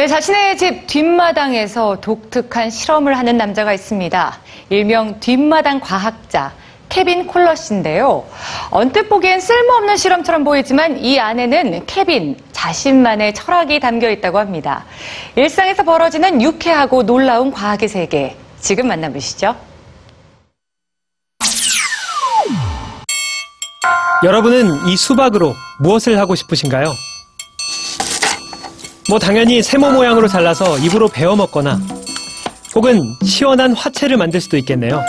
네, 자신의 집 뒷마당에서 독특한 실험을 하는 남자가 있습니다. 일명 뒷마당 과학자. 케빈 콜러 씨인데요. 언뜻 보기엔 쓸모없는 실험처럼 보이지만 이 안에는 케빈 자신만의 철학이 담겨 있다고 합니다. 일상에서 벌어지는 유쾌하고 놀라운 과학의 세계. 지금 만나보시죠. 여러분은 이 수박으로 무엇을 하고 싶으신가요? 뭐 당연히 세모 모양으로 잘라서 입으로 베어 먹거나 혹은 시원한 화채를 만들 수도 있겠네요.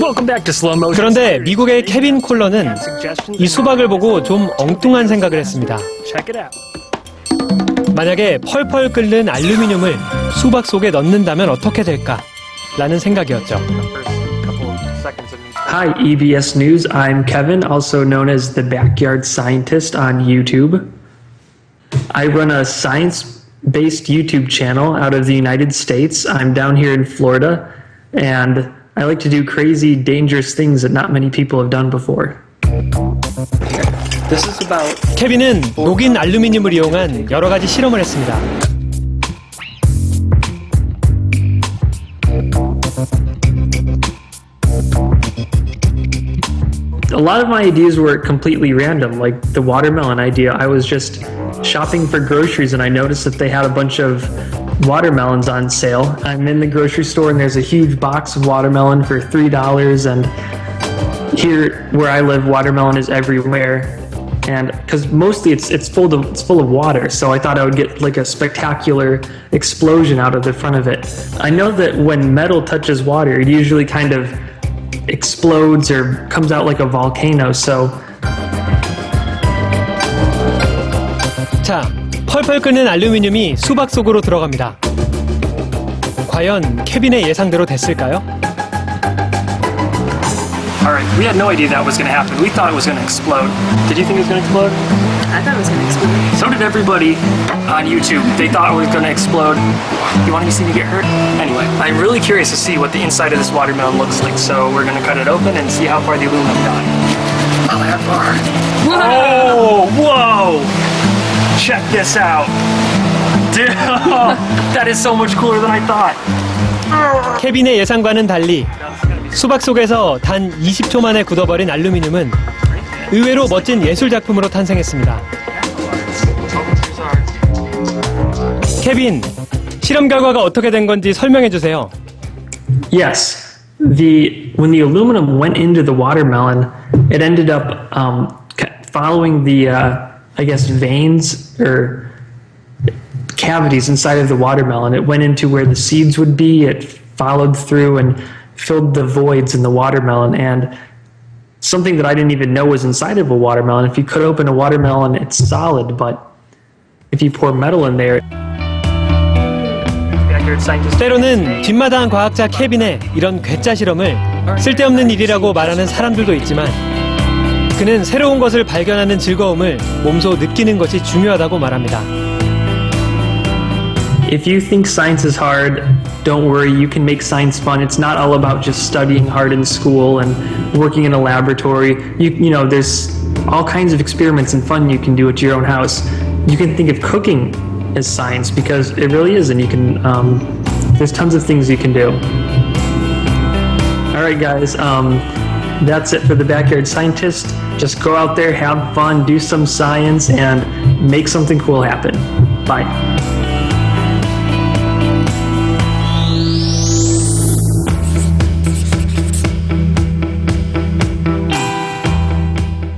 Welcome back to Slow Motion. 그런데 미국의 케빈 콜러는 이 수박을 보고 좀 엉뚱한 생각을 했습니다. Check it out. 만약에 펄펄 끓는 알루미늄을 수박 속에 넣는다면 어떻게 될까? 라는 생각이었죠. Hi, EBS News. I'm Kevin, also known as the Backyard Scientist on YouTube. I run a science based YouTube channel out of the United States. I'm down here in Florida, and I like to do crazy, dangerous things that not many people have done before. This is about 케빈은 녹인 알루미늄을 이용한 여러 가지 실험을 했습니다. Lot of my ideas were completely random, like the watermelon idea. I was just shopping for groceries and I noticed that they had a bunch of watermelons on sale. I'm in the grocery store and there's a huge box of watermelon for $3 and here where I live watermelon is everywhere. And cuz mostly it's it's full of it's full of water, so I thought I would get like a spectacular explosion out of the front of it. I know that when metal touches water, it usually kind of explodes or comes out like a volcano. So 자, 펄펄 끓는 알루미늄이 수박 속으로 들어갑니다. 과연 케빈의 예상대로 됐을까요? all right, we had no idea that was going to happen. We thought it was going to explode. Did you think it was going to explode? I thought it was gonna explode. So did everybody on YouTube. They thought it was going to explode. You want to see me get hurt? Anyway, I'm really curious to see what the inside of this watermelon looks like. So we're going to cut it open and see how far the aluminum got. Not that far. Oh, whoa! Check this out. Dude, that is so much cooler than I thought. 케빈의 예상과는 달리 수박 속에서 단 20초 만에 굳어버린 알루미늄은 의외로 멋진 예술 작품으로 탄생했습니다. 케빈, 실험 결과가 어떻게 된 건지 설명해 주세요. Yes, the when the aluminum went into the watermelon, it ended up um, ca- following the uh, I guess veins or cavities inside of the watermelon. It went into where the seeds would be. It followed through and filled the voids in the watermelon. And something that I didn't even know was inside of a watermelon. If you cut open a watermelon, it's solid, but if you pour metal in there, 때로는 뒷마당 과학자 케빈의 이런 괴짜 실험을 쓸데없는 일이라고 말하는 사람들도 있지만 그는 새로운 것을 발견하는 즐거움을 몸소 느끼는 것이 중요하다고 말합니다. If you think science is hard, don't worry, you can make science fun. It's not all about just studying hard in school and working in a laboratory. You, you know, there's all kinds of experiments and fun you can do at your own house. You can think of cooking as science because it really is, and you can, um, there's tons of things you can do. All right, guys, um, that's it for the Backyard Scientist. Just go out there, have fun, do some science, and make something cool happen. Bye.